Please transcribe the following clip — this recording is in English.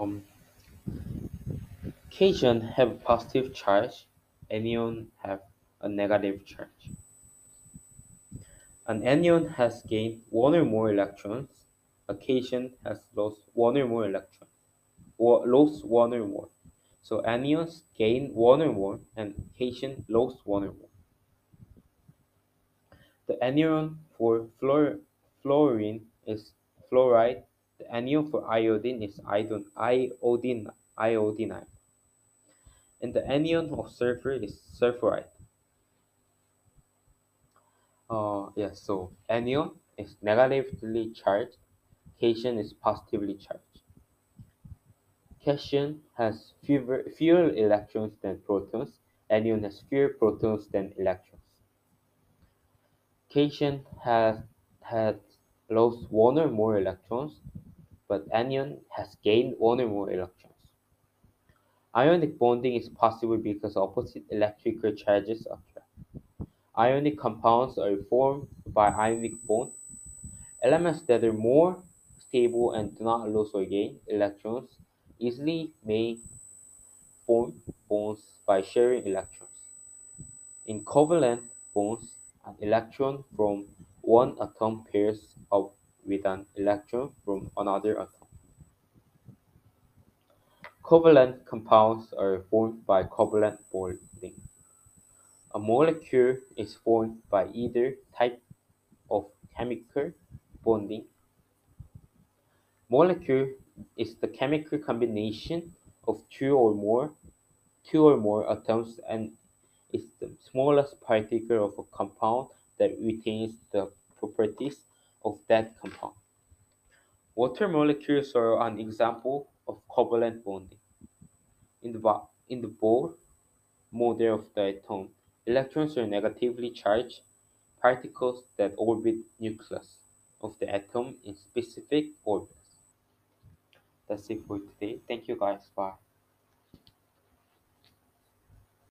Um, cation have a positive charge, anion have a negative charge. An anion has gained one or more electrons, a cation has lost one or more electrons, or lost one or more. So anions gain one or more, and cation lost one or more. The anion for fluor fluorine is fluoride. Anion for iodine is iodine, iodine, iodine. And the anion of sulfur is sulfuride. Uh, yeah, so anion is negatively charged, cation is positively charged. Cation has fewer, fewer electrons than protons, anion has fewer protons than electrons. Cation has had lost one or more electrons, but anion has gained one or more electrons. Ionic bonding is possible because opposite electrical charges attract. Ionic compounds are formed by ionic bond. Elements that are more stable and do not lose or gain electrons easily may form bonds by sharing electrons. In covalent bonds, an electron from one atom pairs up with an electron from another atom. Covalent compounds are formed by covalent bonding. A molecule is formed by either type of chemical bonding. Molecule is the chemical combination of two or more two or more atoms and is the smallest particle of a compound that retains the properties of that compound. Water molecules are an example of covalent bonding. In the, in the Bohr model of the atom, Electrons are negatively charged particles that orbit nucleus of the atom in specific orbits. That's it for today. Thank you guys. Bye.